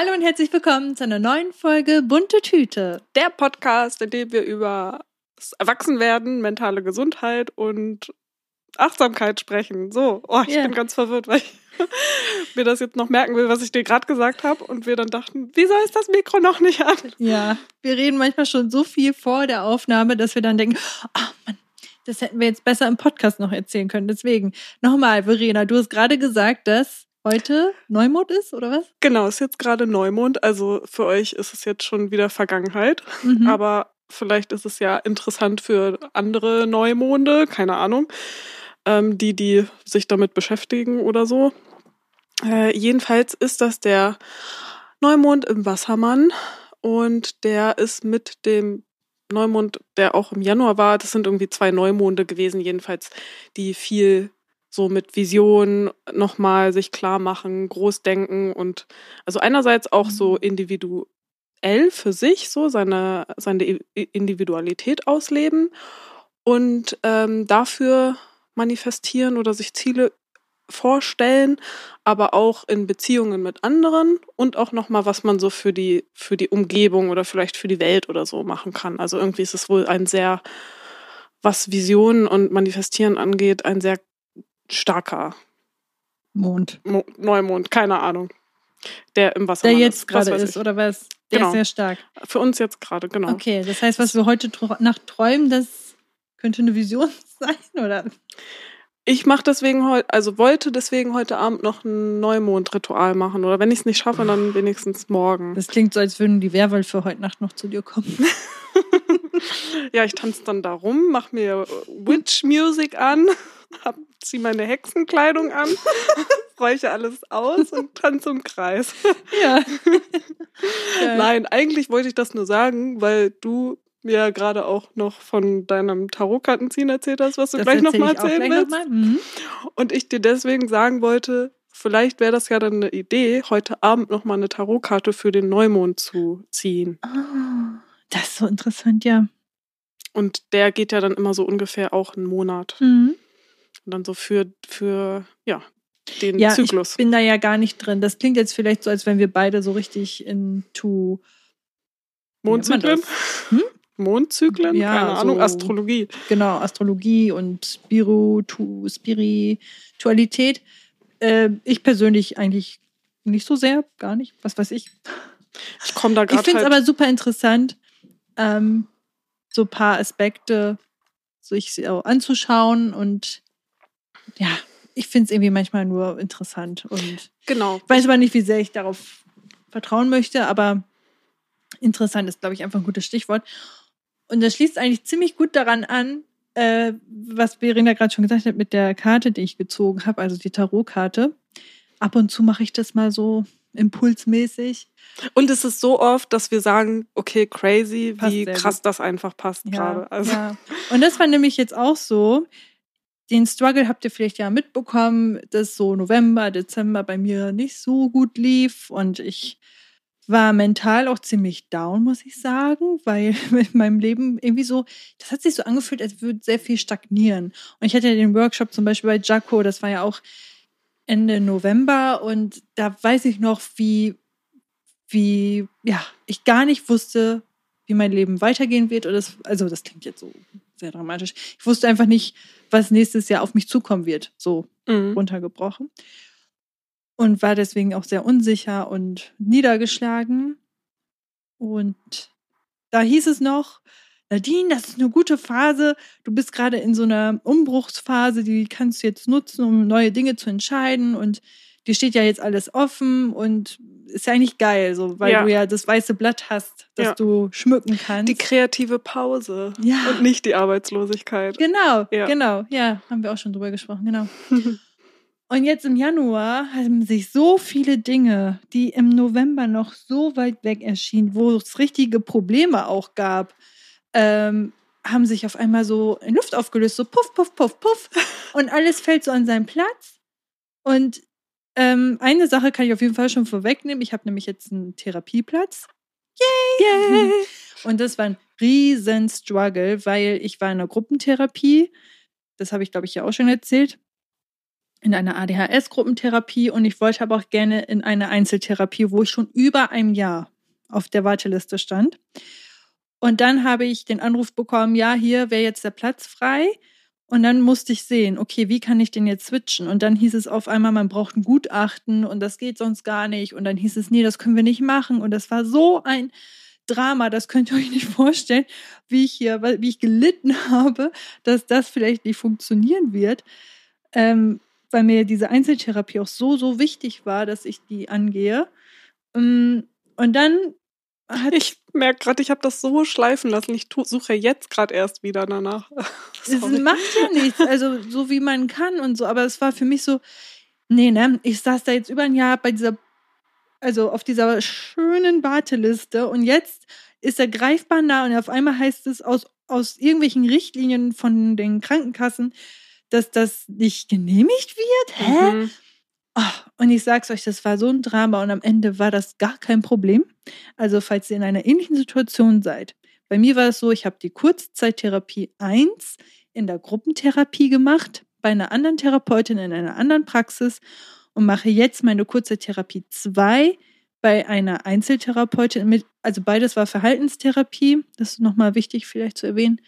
Hallo und herzlich willkommen zu einer neuen Folge Bunte Tüte. Der Podcast, in dem wir über das Erwachsenwerden, mentale Gesundheit und Achtsamkeit sprechen. So, oh, ich Ja. bin ganz verwirrt, weil ich mir das jetzt noch merken will, was ich dir gerade gesagt habe. Und wir dann dachten, wieso ist das Mikro noch nicht an? Ja, wir reden manchmal schon so viel vor der Aufnahme, dass wir dann denken, ah Mann, das hätten wir jetzt besser im Podcast noch erzählen können. Deswegen, nochmal, Verena, du hast gerade gesagt, dass heute Neumond ist, oder was? Genau, ist jetzt gerade Neumond. Also für euch ist es jetzt schon wieder Vergangenheit. Mhm. Aber vielleicht ist es ja interessant für andere Neumonde, keine Ahnung, ähm, die, die sich damit beschäftigen oder so. Äh, jedenfalls ist das der Neumond im Wassermann und der ist mit dem Neumond, der auch im Januar war, das sind irgendwie zwei Neumonde gewesen, jedenfalls, die viel so mit Visionen nochmal sich klar machen, groß denken und also einerseits auch so individuell für sich so seine, seine Individualität ausleben und ähm, dafür manifestieren oder sich Ziele vorstellen, aber auch in Beziehungen mit anderen und auch nochmal, was man so für die, für die Umgebung oder vielleicht für die Welt oder so machen kann. Also irgendwie ist es wohl ein sehr, was Visionen und Manifestieren angeht, ein sehr starker Mond. Mo Neumond, keine Ahnung. Der im Wasser Der jetzt gerade ist, oder was? Der Genau. ist sehr stark. Für uns jetzt gerade, genau. Okay, das heißt, was wir heute Nacht träumen, das könnte eine Vision sein, oder? Ich mache deswegen heute, also wollte deswegen heute Abend noch ein Neumondritual machen. Oder wenn ich es nicht schaffe, dann wenigstens morgen. Das klingt so, als würden die Werwölfe heute Nacht noch zu dir kommen. Ja, ich tanze dann da rum, mach mir Witch Music an, hab, zieh meine Hexenkleidung an, räuche alles aus und tanze im Kreis. Ja. Nein, eigentlich wollte ich das nur sagen, weil du mir ja gerade auch noch von deinem Tarotkartenziehen erzählt hast, was du Das gleich nochmal erzählen gleich willst. noch. Mhm. Und ich dir deswegen sagen wollte, vielleicht wäre das ja dann eine Idee, heute Abend nochmal eine Tarotkarte für den Neumond zu ziehen. Ah, das ist so interessant, ja. Und der geht ja dann immer so ungefähr auch einen Monat. Mhm. Und dann so für, für ja, den Ja, Zyklus. ich bin da ja gar nicht drin. Das klingt jetzt vielleicht so, als wenn wir beide so richtig into nennt man Mondzyklen? Hm? Mondzyklen? Ja, Keine Ahnung, so- Astrologie. genau Astrologie und Spiritu, Spiritualität. Äh, ich persönlich eigentlich nicht so sehr, gar nicht. Was weiß ich. Ich komme da Ich gerade finde es halt. aber super interessant, ähm, so ein paar Aspekte sich so anzuschauen und ja, ich finde es irgendwie manchmal nur interessant und genau. ich weiß aber nicht, wie sehr ich darauf vertrauen möchte, aber interessant ist, glaube ich, einfach ein gutes Stichwort. Und das schließt eigentlich ziemlich gut daran an, äh, was Verena gerade schon gesagt hat mit der Karte, die ich gezogen habe, also die Tarotkarte. Ab und zu mache ich das mal so impulsmäßig. Und es ist so oft, dass wir sagen, okay, crazy, Passt wie krass gut. das einfach passt gerade. Also, ja. Und das war nämlich jetzt auch so. Den Struggle habt ihr vielleicht ja mitbekommen, dass so November, Dezember bei mir nicht so gut lief und ich war mental auch ziemlich down, muss ich sagen, weil mit meinem Leben irgendwie so, das hat sich so angefühlt, als würde sehr viel stagnieren. Und ich hatte ja den Workshop zum Beispiel bei Jaco, das war ja auch Ende November und da weiß ich noch, wie, wie, ja, ich gar nicht wusste, wie mein Leben weitergehen wird. Oder das, also das klingt jetzt so sehr dramatisch. Ich wusste einfach nicht, was nächstes Jahr auf mich zukommen wird, so mhm. runtergebrochen. Und war deswegen auch sehr unsicher und niedergeschlagen. Und da hieß es noch, Nadine, das ist eine gute Phase. Du bist gerade in so einer Umbruchsphase, die kannst du jetzt nutzen, um neue Dinge zu entscheiden. Und dir steht ja jetzt alles offen und ist ja eigentlich geil, so, weil Ja. du ja das weiße Blatt hast, das Ja. du schmücken kannst. die kreative Pause ja. und nicht die Arbeitslosigkeit. Genau, genau. Ja, haben wir auch schon drüber gesprochen, genau. Und jetzt im Januar haben sich so viele Dinge, die im November noch so weit weg erschienen, wo es richtige Probleme auch gab, ähm, haben sich auf einmal so in Luft aufgelöst, so puff, puff, puff, puff. Und alles fällt so an seinen Platz. Und ähm, eine Sache kann ich auf jeden Fall schon vorwegnehmen. Ich habe nämlich jetzt einen Therapieplatz. Yay! Und das war ein riesen Struggle, weil ich war in einer Gruppentherapie. Das habe ich, glaube ich, ja auch schon erzählt. in einer ADHS-Gruppentherapie und ich wollte aber auch gerne in eine Einzeltherapie, wo ich schon über ein Jahr auf der Warteliste stand. Und dann habe ich den Anruf bekommen, ja, hier wäre jetzt der Platz frei. Und dann musste ich sehen, okay, wie kann ich den jetzt switchen? Und dann hieß es auf einmal, man braucht ein Gutachten und das geht sonst gar nicht. Und dann hieß es, nee, das können wir nicht machen. Und das war so ein Drama, das könnt ihr euch nicht vorstellen, wie ich hier, wie ich gelitten habe, dass das vielleicht nicht funktionieren wird. Ähm, weil mir diese Einzeltherapie auch so, so wichtig war, dass ich die angehe. Mm, und dann ich merke gerade, ich habe das so schleifen lassen. Ich suche jetzt gerade erst wieder danach. es macht ja nichts, also so wie man kann und so. Aber es war für mich so, nee, ne, ich saß da jetzt über ein Jahr bei dieser, also auf dieser schönen Warteliste und jetzt ist er greifbar nah und auf einmal heißt es aus, aus irgendwelchen Richtlinien von den Krankenkassen, dass das nicht genehmigt wird. Hä? Mhm. Oh, und ich sag's euch, das war so ein Drama und am Ende war das gar kein Problem. Also, falls ihr in einer ähnlichen Situation seid. Bei mir war es so, ich habe die Kurzzeittherapie 1 in der Gruppentherapie gemacht, bei einer anderen Therapeutin in einer anderen Praxis und mache jetzt meine Kurzzeittherapie 2 bei einer Einzeltherapeutin mit, also beides war Verhaltenstherapie. Das ist nochmal wichtig vielleicht zu erwähnen,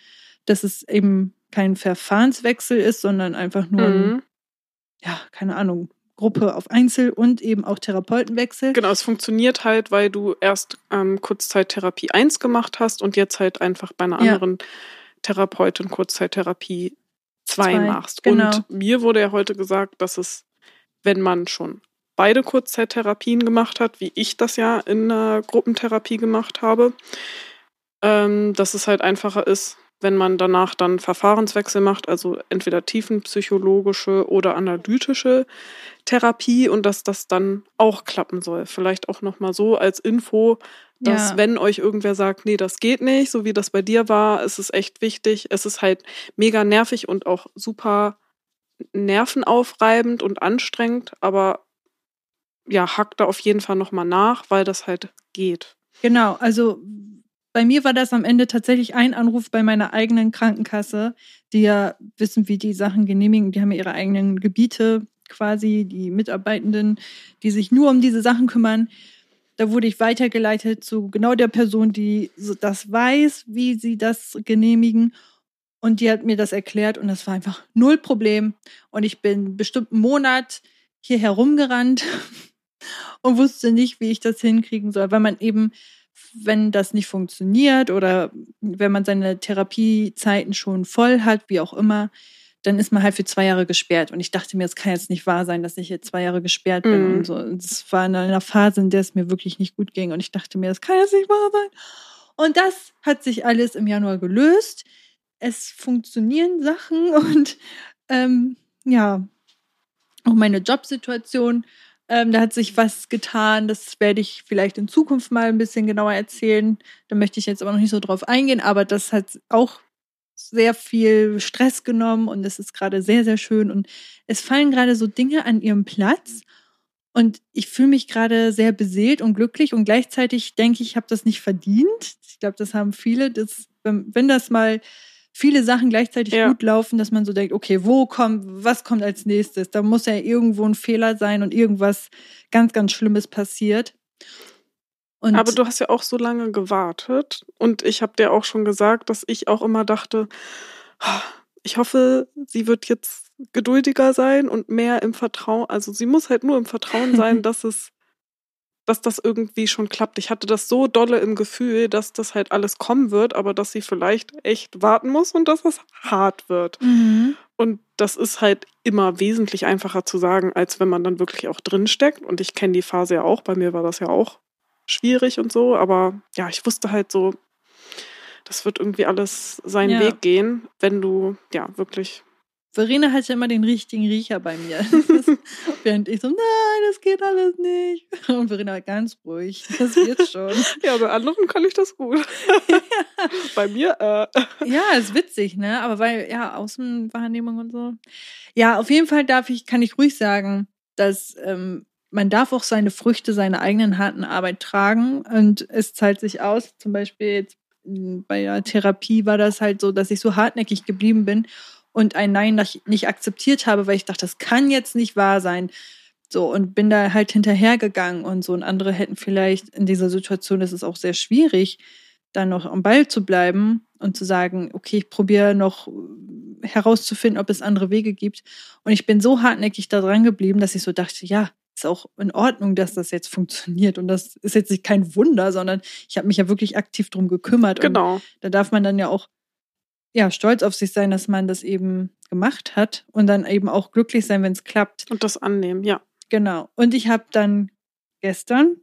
dass es eben kein Verfahrenswechsel ist, sondern einfach nur mhm. ein, ja, keine Ahnung, Gruppe auf Einzel und eben auch Therapeutenwechsel. Genau, es funktioniert halt, weil du erst ähm, Kurzzeittherapie 1 gemacht hast und jetzt halt einfach bei einer ja. anderen Therapeutin Kurzzeittherapie 2 machst. Genau. Und mir wurde ja heute gesagt, dass es, wenn man schon beide Kurzzeittherapien gemacht hat, wie ich das ja in der Gruppentherapie gemacht habe, ähm, dass es halt einfacher ist, wenn man danach dann Verfahrenswechsel macht, also entweder tiefenpsychologische oder analytische Therapie und dass das dann auch klappen soll. Vielleicht auch nochmal so als Info, dass ja. wenn euch irgendwer sagt, nee, das geht nicht, so wie das bei dir war, ist es echt wichtig. Es ist halt mega nervig und auch super nervenaufreibend und anstrengend, aber ja, hackt da auf jeden Fall nochmal nach, weil das halt geht. Genau, also bei mir war das am Ende tatsächlich ein Anruf bei meiner eigenen Krankenkasse, die ja wissen, wie die Sachen genehmigen. Die haben ja ihre eigenen Gebiete quasi, die Mitarbeitenden, die sich nur um diese Sachen kümmern. Da wurde ich weitergeleitet zu genau der Person, die das weiß, wie sie das genehmigen. Und die hat mir das erklärt und das war einfach null Problem. Und ich bin bestimmt einen Monat hier herumgerannt und wusste nicht, wie ich das hinkriegen soll, weil man eben wenn das nicht funktioniert oder wenn man seine Therapiezeiten schon voll hat, wie auch immer, dann ist man halt für zwei Jahre gesperrt. Und ich dachte mir, es kann jetzt nicht wahr sein, dass ich jetzt zwei Jahre gesperrt bin. Mhm. Und so. Es war in einer Phase, in der es mir wirklich nicht gut ging. Und ich dachte mir, das kann jetzt nicht wahr sein. Und das hat sich alles im Januar gelöst. Es funktionieren Sachen und ähm, ja, auch meine Jobsituation ähm, da hat sich was getan. Das werde ich vielleicht in Zukunft mal ein bisschen genauer erzählen. Da möchte ich jetzt aber noch nicht so drauf eingehen. Aber das hat auch sehr viel Stress genommen und es ist gerade sehr, sehr schön. Und es fallen gerade so Dinge an ihrem Platz. Und ich fühle mich gerade sehr beseelt und glücklich und gleichzeitig denke ich, ich habe das nicht verdient. Ich glaube, das haben viele. Das, wenn, wenn das mal viele Sachen gleichzeitig ja. gut laufen, dass man so denkt, okay, wo kommt, was kommt als nächstes? Da muss ja irgendwo ein Fehler sein und irgendwas ganz, ganz Schlimmes passiert. Und Aber du hast ja auch so lange gewartet und ich habe dir auch schon gesagt, dass ich auch immer dachte, ich hoffe, sie wird jetzt geduldiger sein und mehr im Vertrauen, also sie muss halt nur im Vertrauen sein, dass es dass das irgendwie schon klappt. Ich hatte das so dolle im Gefühl, dass das halt alles kommen wird, aber dass sie vielleicht echt warten muss und dass es hart wird. Mhm. Und das ist halt immer wesentlich einfacher zu sagen, als wenn man dann wirklich auch drinsteckt. Und ich kenne die Phase ja auch. Bei mir war das ja auch schwierig und so. Aber ja, ich wusste halt so, das wird irgendwie alles seinen ja. Weg gehen, wenn du ja wirklich Verena hatte immer den richtigen Riecher bei mir. während ich so, nein, das geht alles nicht. Und Verena war ganz ruhig, das wird schon. ja, bei anderen kann ich das gut. bei mir, äh. Ja, ist witzig, ne? Aber weil, ja, Außenwahrnehmung und so. Ja, auf jeden Fall darf ich, kann ich ruhig sagen, dass ähm, man darf auch seine Früchte, seine eigenen harten Arbeit tragen und es zahlt sich aus. Zum Beispiel jetzt bei der Therapie war das halt so, dass ich so hartnäckig geblieben bin und ein Nein nicht akzeptiert habe, weil ich dachte, das kann jetzt nicht wahr sein. So, und bin da halt hinterhergegangen und so. Und andere hätten vielleicht in dieser Situation, das ist auch sehr schwierig, dann noch am Ball zu bleiben und zu sagen, okay, ich probiere noch herauszufinden, ob es andere Wege gibt. Und ich bin so hartnäckig da dran geblieben, dass ich so dachte, ja, ist auch in Ordnung, dass das jetzt funktioniert. Und das ist jetzt nicht kein Wunder, sondern ich habe mich ja wirklich aktiv drum gekümmert. Genau. Und da darf man dann ja auch ja, stolz auf sich sein, dass man das eben gemacht hat und dann eben auch glücklich sein, wenn es klappt. Und das annehmen, ja. Genau. Und ich habe dann gestern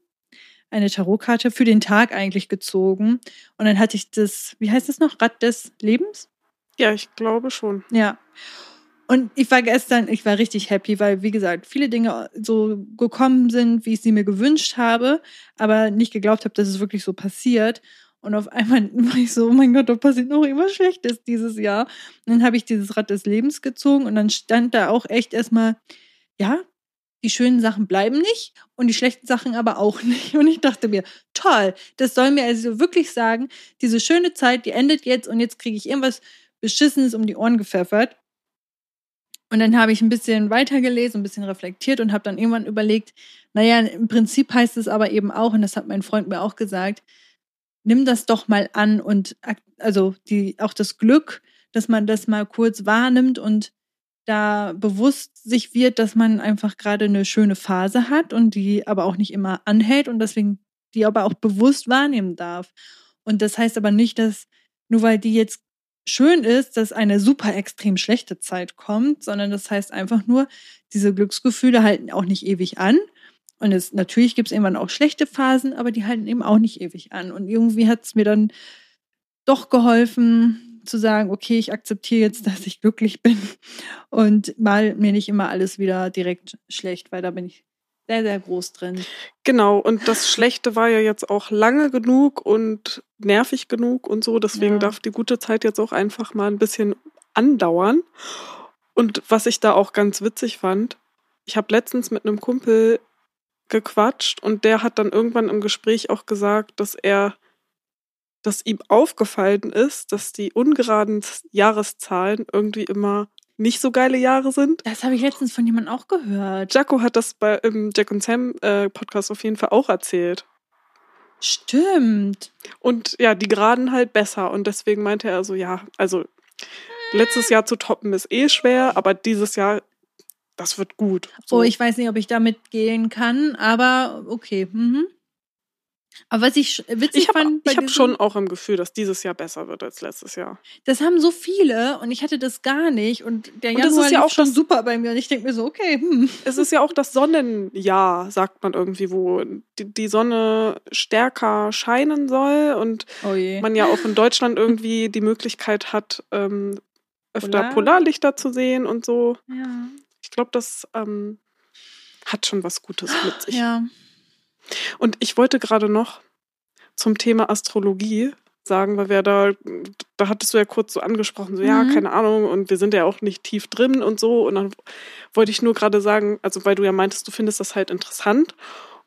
eine Tarotkarte für den Tag eigentlich gezogen. Und dann hatte ich das, wie heißt das noch? Rad des Lebens? Ja, ich glaube schon. Ja. Und ich war gestern, ich war richtig happy, weil, wie gesagt, viele Dinge so gekommen sind, wie ich sie mir gewünscht habe, aber nicht geglaubt habe, dass es wirklich so passiert. Und auf einmal war ich so, oh mein Gott, da passiert noch irgendwas Schlechtes dieses Jahr. Und dann habe ich dieses Rad des Lebens gezogen und dann stand da auch echt erstmal, ja, die schönen Sachen bleiben nicht und die schlechten Sachen aber auch nicht. Und ich dachte mir, toll, das soll mir also wirklich sagen, diese schöne Zeit, die endet jetzt und jetzt kriege ich irgendwas Beschissenes um die Ohren gepfeffert. Und dann habe ich ein bisschen weitergelesen, ein bisschen reflektiert und habe dann irgendwann überlegt, naja, im Prinzip heißt es aber eben auch, und das hat mein Freund mir auch gesagt, nimm das doch mal an und also die, auch das Glück, dass man das mal kurz wahrnimmt und da bewusst sich wird, dass man einfach gerade eine schöne Phase hat und die aber auch nicht immer anhält und deswegen die aber auch bewusst wahrnehmen darf. Und das heißt aber nicht, dass nur weil die jetzt schön ist, dass eine super extrem schlechte Zeit kommt, sondern das heißt einfach nur, diese Glücksgefühle halten auch nicht ewig an. Und es, natürlich gibt es irgendwann auch schlechte Phasen, aber die halten eben auch nicht ewig an. Und irgendwie hat es mir dann doch geholfen, zu sagen, okay, ich akzeptiere jetzt, dass ich glücklich bin und mal mir nicht immer alles wieder direkt schlecht, weil da bin ich sehr, sehr groß drin. Genau, und das Schlechte war ja jetzt auch lange genug und nervig genug und so. Deswegen ja. darf die gute Zeit jetzt auch einfach mal ein bisschen andauern. Und was ich da auch ganz witzig fand, ich habe letztens mit einem Kumpel gequatscht und der hat dann irgendwann im Gespräch auch gesagt, dass er dass ihm aufgefallen ist, dass die ungeraden Jahreszahlen irgendwie immer nicht so geile Jahre sind. Das habe ich letztens von jemandem auch gehört. Jaco hat das bei im Jack und Sam äh, Podcast auf jeden Fall auch erzählt. Stimmt. Und ja, die geraden halt besser. Und deswegen meinte er so, ja, also letztes Jahr zu toppen ist eh schwer, aber dieses Jahr, das wird gut. So. Oh, ich weiß nicht, ob ich damit gehen kann, aber okay. Mhm. Aber was ich witzig ich hab, fand. Ich habe schon auch im Gefühl, dass dieses Jahr besser wird als letztes Jahr. Das haben so viele und ich hatte das gar nicht. Und der und Januar ist ja auch schon super bei mir. Und ich denke mir so, okay. Hm. Es ist ja auch das Sonnenjahr, sagt man irgendwie, wo die, die Sonne stärker scheinen soll und oh man ja auch in Deutschland irgendwie die Möglichkeit hat, ähm, öfter Polar? Polarlichter zu sehen und so. Ja. Ich glaube, das ähm, hat schon was Gutes mit sich. Ja. Und ich wollte gerade noch zum Thema Astrologie sagen, weil wir da, da hattest du ja kurz so angesprochen, so, mhm. ja, keine Ahnung, und wir sind ja auch nicht tief drin und so. Und dann wollte ich nur gerade sagen, also weil du ja meintest, du findest das halt interessant.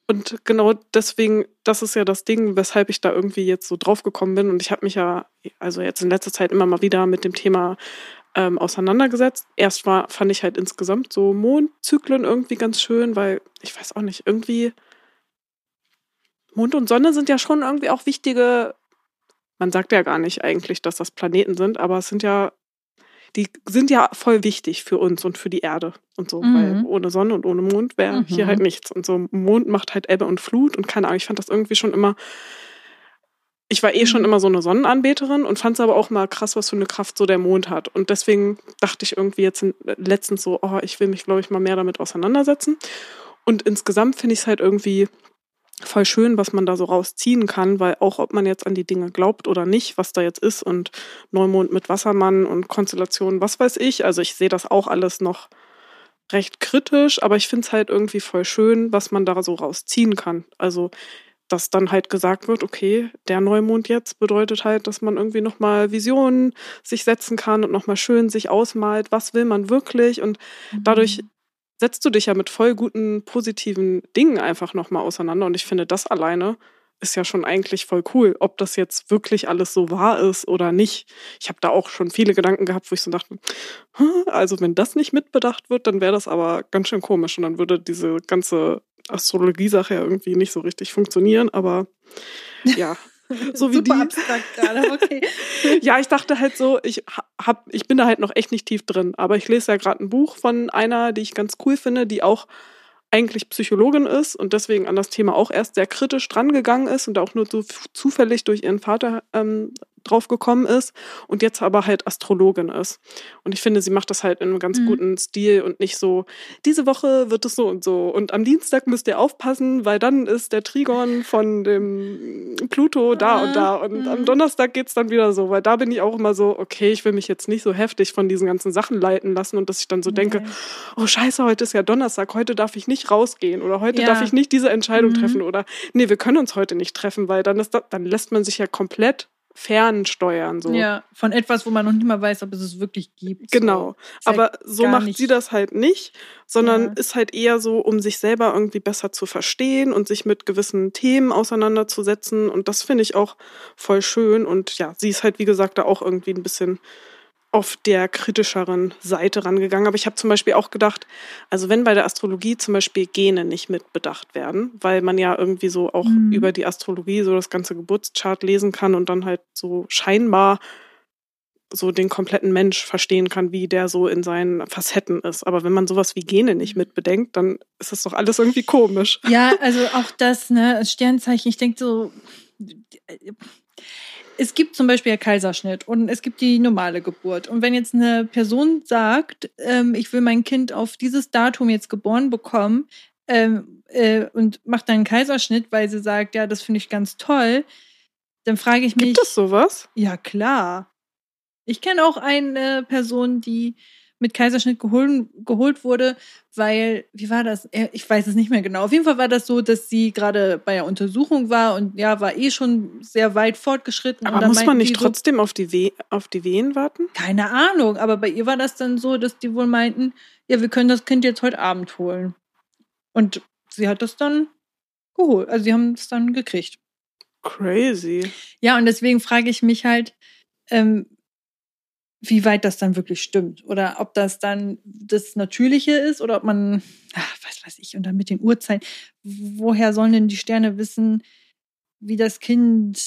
Und genau deswegen, das ist ja das Ding, weshalb ich da irgendwie jetzt so drauf gekommen bin. Und ich habe mich ja, also jetzt in letzter Zeit immer mal wieder mit dem Thema ähm, auseinandergesetzt. Erst war, fand ich halt insgesamt so Mondzyklen irgendwie ganz schön, weil ich weiß auch nicht, irgendwie Mond und Sonne sind ja schon irgendwie auch wichtige, man sagt ja gar nicht eigentlich, dass das Planeten sind, aber es sind ja, die sind ja voll wichtig für uns und für die Erde und so, mhm. weil ohne Sonne und ohne Mond wäre mhm. hier halt nichts. Und so Mond macht halt Ebbe und Flut und keine Ahnung, ich fand das irgendwie schon immer, ich war eh schon mhm. immer so eine Sonnenanbeterin und fand es aber auch mal krass, was für eine Kraft so der Mond hat. Und deswegen dachte ich irgendwie jetzt letztens so, oh, ich will mich, glaube ich, mal mehr damit auseinandersetzen. Und insgesamt finde ich es halt irgendwie voll schön, was man da so rausziehen kann, weil auch ob man jetzt an die Dinge glaubt oder nicht, was da jetzt ist und Neumond mit Wassermann und Konstellationen, was weiß ich, also ich sehe das auch alles noch recht kritisch, aber ich finde es halt irgendwie voll schön, was man da so rausziehen kann. Also dass dann halt gesagt wird, okay, der Neumond jetzt bedeutet halt, dass man irgendwie nochmal Visionen sich setzen kann und nochmal schön sich ausmalt, was will man wirklich und dadurch mhm setzt du dich ja mit voll guten, positiven Dingen einfach nochmal auseinander. Und ich finde, das alleine ist ja schon eigentlich voll cool, ob das jetzt wirklich alles so wahr ist oder nicht. Ich habe da auch schon viele Gedanken gehabt, wo ich so dachte, also wenn das nicht mitbedacht wird, dann wäre das aber ganz schön komisch und dann würde diese ganze Astrologie-Sache ja irgendwie nicht so richtig funktionieren, aber ja. So wie Super die. abstrakt gerade, okay. ja, ich dachte halt so, ich hab, ich bin da halt noch echt nicht tief drin. Aber ich lese ja gerade ein Buch von einer, die ich ganz cool finde, die auch eigentlich Psychologin ist und deswegen an das Thema auch erst sehr kritisch drangegangen ist und auch nur so zufällig durch ihren Vater ähm, drauf gekommen ist und jetzt aber halt Astrologin ist. Und ich finde, sie macht das halt in einem ganz mhm. guten Stil und nicht so, diese Woche wird es so und so. Und am Dienstag müsst ihr aufpassen, weil dann ist der Trigon von dem Pluto da ah, und da. Und mhm. am Donnerstag geht's dann wieder so, weil da bin ich auch immer so, okay, ich will mich jetzt nicht so heftig von diesen ganzen Sachen leiten lassen und dass ich dann so nee. denke, oh scheiße, heute ist ja Donnerstag, heute darf ich nicht rausgehen oder heute ja. darf ich nicht diese Entscheidung mhm. treffen oder nee, wir können uns heute nicht treffen, weil dann ist das, dann lässt man sich ja komplett fernsteuern. So. Ja, von etwas, wo man noch nicht mal weiß, ob es es wirklich gibt. Genau. So. Aber so macht nicht. sie das halt nicht, sondern ja. ist halt eher so, um sich selber irgendwie besser zu verstehen und sich mit gewissen Themen auseinanderzusetzen. Und das finde ich auch voll schön. Und ja, sie ist halt, wie gesagt, da auch irgendwie ein bisschen auf der kritischeren Seite rangegangen. Aber ich habe zum Beispiel auch gedacht, also wenn bei der Astrologie zum Beispiel Gene nicht mit bedacht werden, weil man ja irgendwie so auch mhm. über die Astrologie so das ganze Geburtschart lesen kann und dann halt so scheinbar so den kompletten Mensch verstehen kann, wie der so in seinen Facetten ist. Aber wenn man sowas wie Gene nicht mit bedenkt, dann ist das doch alles irgendwie komisch. Ja, also auch das, ne, Sternzeichen, ich denke so, es gibt zum Beispiel Kaiserschnitt und es gibt die normale Geburt. Und wenn jetzt eine Person sagt, ähm, ich will mein Kind auf dieses Datum jetzt geboren bekommen ähm, äh, und macht dann einen Kaiserschnitt, weil sie sagt, ja, das finde ich ganz toll, dann frage ich mich. Gibt es sowas? Ja, klar. Ich kenne auch eine Person, die mit Kaiserschnitt geholt, geholt wurde, weil, wie war das? Ich weiß es nicht mehr genau. Auf jeden Fall war das so, dass sie gerade bei der Untersuchung war und ja, war eh schon sehr weit fortgeschritten. Aber muss man nicht trotzdem so, auf, die auf die Wehen warten? Keine Ahnung, aber bei ihr war das dann so, dass die wohl meinten, ja, wir können das Kind jetzt heute Abend holen. Und sie hat das dann geholt. Also sie haben es dann gekriegt. Crazy. Ja, und deswegen frage ich mich halt, ähm, wie weit das dann wirklich stimmt oder ob das dann das Natürliche ist oder ob man, ach, was weiß ich, und dann mit den Uhrzeiten, woher sollen denn die Sterne wissen, wie das Kind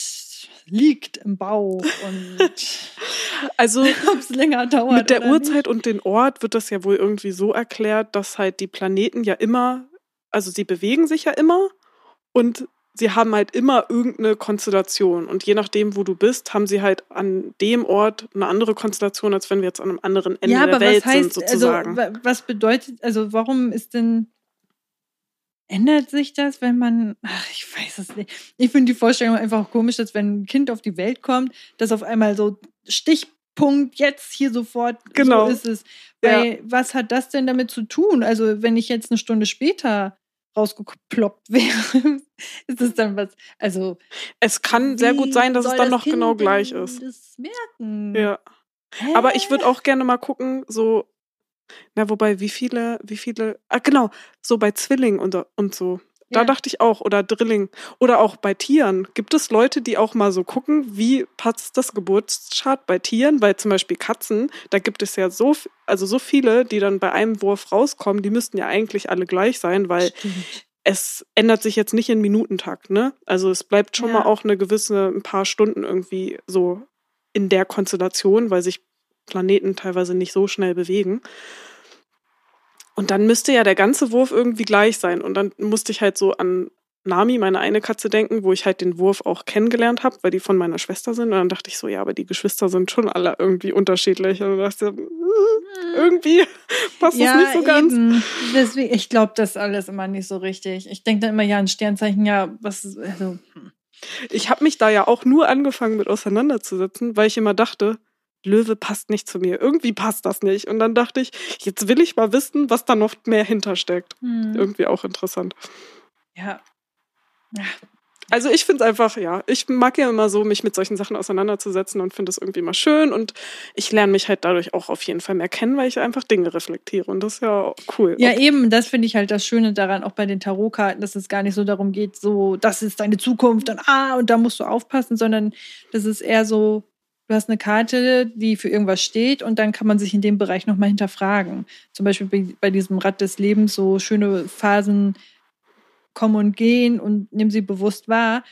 liegt im Bauch und also ob es länger dauert. Mit der Uhrzeit nicht. und den Ort wird das ja wohl irgendwie so erklärt, dass halt die Planeten ja immer, also sie bewegen sich ja immer und sie haben halt immer irgendeine Konstellation. Und je nachdem, wo du bist, haben sie halt an dem Ort eine andere Konstellation, als wenn wir jetzt an einem anderen Ende ja, der Welt heißt, sind, also, sozusagen. Also, was bedeutet, also warum ist denn, ändert sich das, wenn man, ach, ich weiß es nicht. Ich finde die Vorstellung einfach komisch, dass wenn ein Kind auf die Welt kommt, dass auf einmal so Stichpunkt jetzt hier sofort genau. so ist es. Weil ja. was hat das denn damit zu tun? Also wenn ich jetzt eine Stunde später rausgeploppt wäre, ist es dann was, also. Es kann sehr gut sein, dass es dann noch kind genau gleich ist. Das merken? Ja. Hä? Aber ich würde auch gerne mal gucken, so, na, wobei, wie viele, wie viele, ah, genau, so bei Zwillingen und, und so. Da ja. dachte ich auch, oder Drilling. Oder auch bei Tieren. Gibt es Leute, die auch mal so gucken, wie passt das Geburtschart bei Tieren? Weil zum Beispiel Katzen, da gibt es ja so, also so viele, die dann bei einem Wurf rauskommen, die müssten ja eigentlich alle gleich sein, weil Stimmt. es ändert sich jetzt nicht in Minutentakt, ne? Also es bleibt schon ja. mal auch eine gewisse, ein paar Stunden irgendwie so in der Konstellation, weil sich Planeten teilweise nicht so schnell bewegen. Und dann müsste ja der ganze Wurf irgendwie gleich sein. Und dann musste ich halt so an Nami, meine eine Katze, denken, wo ich halt den Wurf auch kennengelernt habe, weil die von meiner Schwester sind. Und dann dachte ich so, ja, aber die Geschwister sind schon alle irgendwie unterschiedlich. Und dann dachte ich, hm, irgendwie passt ja, das nicht so ganz. Eben. Deswegen, ich glaube das alles immer nicht so richtig. Ich denke dann immer, ja, ein Sternzeichen, ja, was, also. Hm. Ich habe mich da ja auch nur angefangen mit auseinanderzusetzen, weil ich immer dachte, Löwe passt nicht zu mir. Irgendwie passt das nicht. Und dann dachte ich, jetzt will ich mal wissen, was da noch mehr hintersteckt. Hm. Irgendwie auch interessant. Ja. ja. Also ich finde es einfach, ja, ich mag ja immer so, mich mit solchen Sachen auseinanderzusetzen und finde es irgendwie mal schön und ich lerne mich halt dadurch auch auf jeden Fall mehr kennen, weil ich einfach Dinge reflektiere und das ist ja cool. Ja, eben, das finde ich halt das Schöne daran, auch bei den Tarotkarten, dass es gar nicht so darum geht, so, das ist deine Zukunft und ah, und da musst du aufpassen, sondern das ist eher so, du hast eine Karte, die für irgendwas steht und dann kann man sich in dem Bereich nochmal hinterfragen. Zum Beispiel bei, diesem Rad des Lebens so schöne Phasen kommen und gehen und nehmen sie bewusst wahr.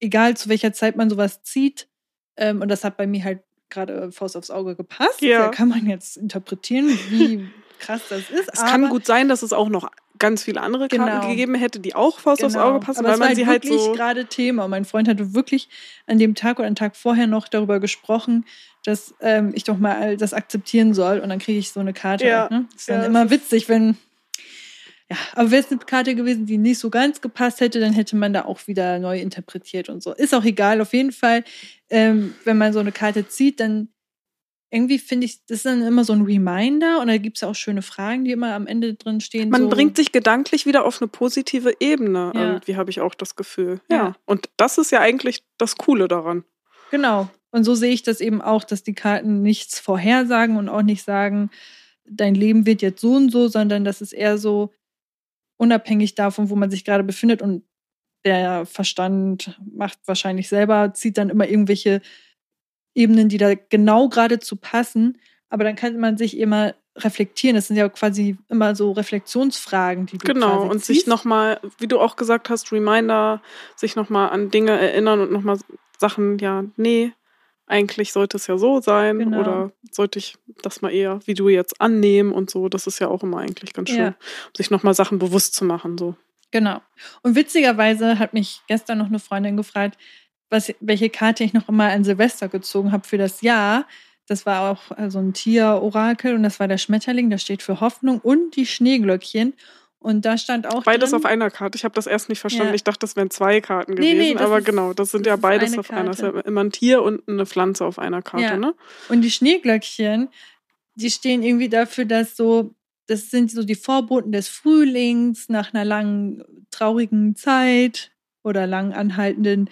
Egal zu welcher Zeit man sowas zieht. Ähm, und das hat bei mir halt gerade Faust aufs Auge gepasst. Ja. Da kann man jetzt interpretieren, wie krass das ist. Es kann gut sein, dass es auch noch ganz viele andere Karten genau. gegeben hätte, die auch Faust genau. aufs Auge passen, Aber weil man halt sie halt so gerade Thema. Mein Freund hatte wirklich an dem Tag oder einen Tag vorher noch darüber gesprochen, dass ähm, ich doch mal das akzeptieren soll. Und dann kriege ich so eine Karte. Ja. Ne? Ist dann ja, immer witzig, wenn ja, aber wäre es eine Karte gewesen, die nicht so ganz gepasst hätte, dann hätte man da auch wieder neu interpretiert und so. Ist auch egal. Auf jeden Fall, ähm, wenn man so eine Karte zieht, dann irgendwie finde ich, das ist dann immer so ein Reminder und da gibt es auch schöne Fragen, die immer am Ende drin stehen. Man so. bringt sich gedanklich wieder auf eine positive Ebene, ja. irgendwie habe ich auch das Gefühl. Ja. ja. Und das ist ja eigentlich das Coole daran. Genau. Und so sehe ich das eben auch, dass die Karten nichts vorhersagen und auch nicht sagen, dein Leben wird jetzt so und so, sondern das ist eher so, unabhängig davon, wo man sich gerade befindet und der Verstand macht wahrscheinlich selber, zieht dann immer irgendwelche Ebenen, die da genau gerade zu passen. Aber dann kann man sich immer reflektieren. Das sind ja quasi immer so Reflexionsfragen, die du Genau, und ziehst. sich nochmal, wie du auch gesagt hast, Reminder, sich nochmal an Dinge erinnern und nochmal Sachen, ja, nee, eigentlich sollte es ja so sein genau. oder sollte ich das mal eher wie du jetzt annehmen und so. Das ist ja auch immer eigentlich ganz schön, ja. um sich nochmal Sachen bewusst zu machen. So. Genau. Und witzigerweise hat mich gestern noch eine Freundin gefragt, was, welche Karte ich noch immer an Silvester gezogen habe für das Jahr. Das war auch so also ein Tier-Orakel und das war der Schmetterling, das steht für Hoffnung und die Schneeglöckchen. Und da stand auch. Beides drin, auf einer Karte. Ich habe das erst nicht verstanden. Ja. Ich dachte, das wären zwei Karten gewesen. Nee, nee, aber ist, genau, das sind ja beides eine auf einer. Das ist ja immer ein Tier und eine Pflanze auf einer Karte, ja. ne? Und die Schneeglöckchen, die stehen irgendwie dafür, dass so, das sind so die Vorboten des Frühlings nach einer langen, traurigen Zeit oder lang anhaltenden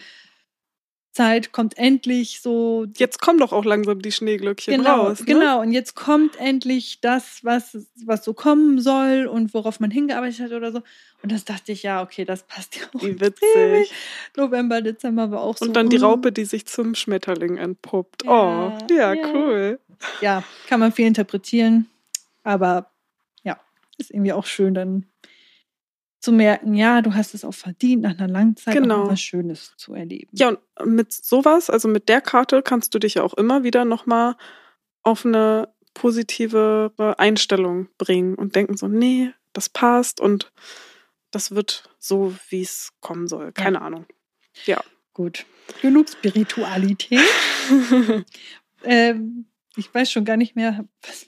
Zeit kommt endlich so. Jetzt kommen doch auch langsam die Schneeglöckchen genau, raus. Ne? Genau, und jetzt kommt endlich das, was, was so kommen soll und worauf man hingearbeitet hat oder so. Und das dachte ich, ja, okay, das passt ja auch. Wie witzig. November, Dezember war auch so. Und dann die Raupe, die sich zum Schmetterling entpuppt. Ja, oh, ja, ja, cool. Ja, kann man viel interpretieren. Aber ja, ist irgendwie auch schön, dann zu merken, ja, du hast es auch verdient, nach einer langen Zeit genau. was Schönes zu erleben. Ja, und mit sowas, also mit der Karte, kannst du dich ja auch immer wieder nochmal auf eine positive Einstellung bringen und denken so, nee, das passt und das wird so, wie es kommen soll. Keine ja. Ahnung. Ja. Gut. Genug Spiritualität. ähm, ich weiß schon gar nicht mehr, was,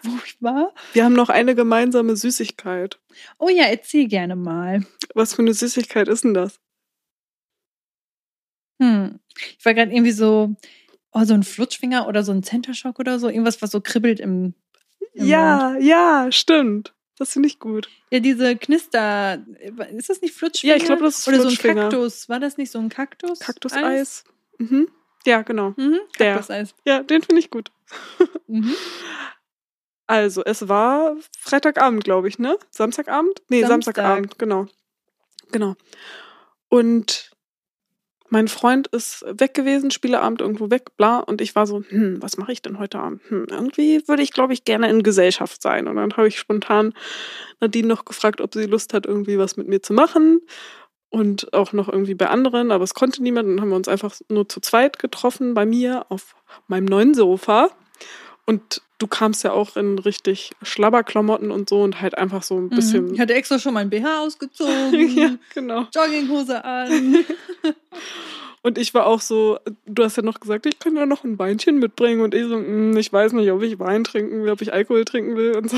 wo ich war. Wir haben noch eine gemeinsame Süßigkeit. Oh ja, erzähl gerne mal. Was für eine Süßigkeit ist denn das? Hm. Ich war gerade irgendwie so, oh, so ein Flutschfinger oder so ein Center Shock oder so. Irgendwas, was so kribbelt im. im ja, Mund. ja, stimmt. Das finde ich gut. Ja, diese Knister. Ist das nicht Flutschfinger? Ja, ich glaube, das ist Oder so ein Kaktus. War das nicht so ein Kaktus? Kaktuseis. Mhm. Ja, genau. Mhm. Kaktuseis. Ja, den finde ich gut. mhm. Also, es war Freitagabend, glaube ich, ne? Samstagabend? Nee, Samstag. Samstagabend, genau. Genau. Und mein Freund ist weg gewesen, Spieleabend irgendwo weg, bla. Und ich war so, hm, was mache ich denn heute Abend? Hm, irgendwie würde ich, glaube ich, gerne in Gesellschaft sein. Und dann habe ich spontan Nadine noch gefragt, ob sie Lust hat, irgendwie was mit mir zu machen. Und auch noch irgendwie bei anderen, aber es konnte niemand. Dann haben wir uns einfach nur zu zweit getroffen bei mir auf meinem neuen Sofa. Und du kamst ja auch in richtig Schlabberklamotten und so und halt einfach so ein mhm. bisschen. Ich hatte extra schon mein BH ausgezogen. ja, genau. Jogginghose an. und ich war auch so, du hast ja noch gesagt, ich kann ja noch ein Weinchen mitbringen und ich so, hm, ich weiß nicht, ob ich Wein trinken will, ob ich Alkohol trinken will und so.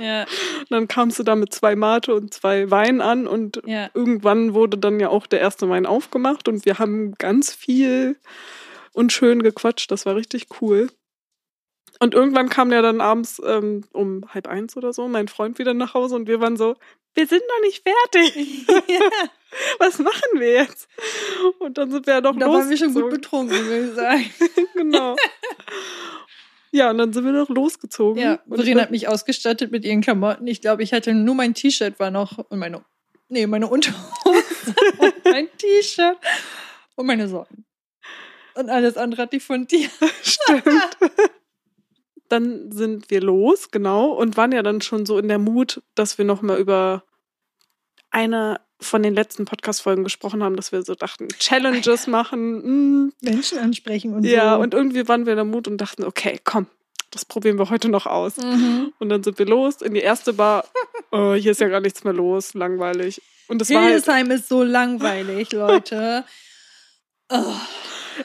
Ja. Und dann kamst du da mit zwei Mate und zwei Wein an und ja. irgendwann wurde dann ja auch der erste Wein aufgemacht und wir haben ganz viel und schön gequatscht. Das war richtig cool. Und irgendwann kam ja dann abends ähm, um halb eins oder so mein Freund wieder nach Hause und wir waren so, wir sind noch nicht fertig. ja, Was machen wir jetzt? Und dann sind wir ja doch da waren wir schon gut betrunken, würde ich sagen. genau. Ja, und dann sind wir noch losgezogen. Ja, und Verena hat mich ausgestattet mit ihren Klamotten. Ich glaube, ich hatte nur mein T-Shirt war noch und meine, nee, meine Unterhose und mein T-Shirt und meine Socken. Und alles andere hatte ich von dir. Stimmt. Dann sind wir los, genau, und waren ja dann schon so in der Mut, dass wir nochmal über eine von den letzten Podcast-Folgen gesprochen haben, dass wir so dachten, Challenges machen. mm. Menschen ansprechen und Ja, so. und irgendwie waren wir in der Mut und dachten, okay, komm, das probieren wir heute noch aus. Mhm. Und dann sind wir los in die erste Bar. Oh, hier ist ja gar nichts mehr los, langweilig. Und es war halt, Hildesheim ist so langweilig, Leute. Oh,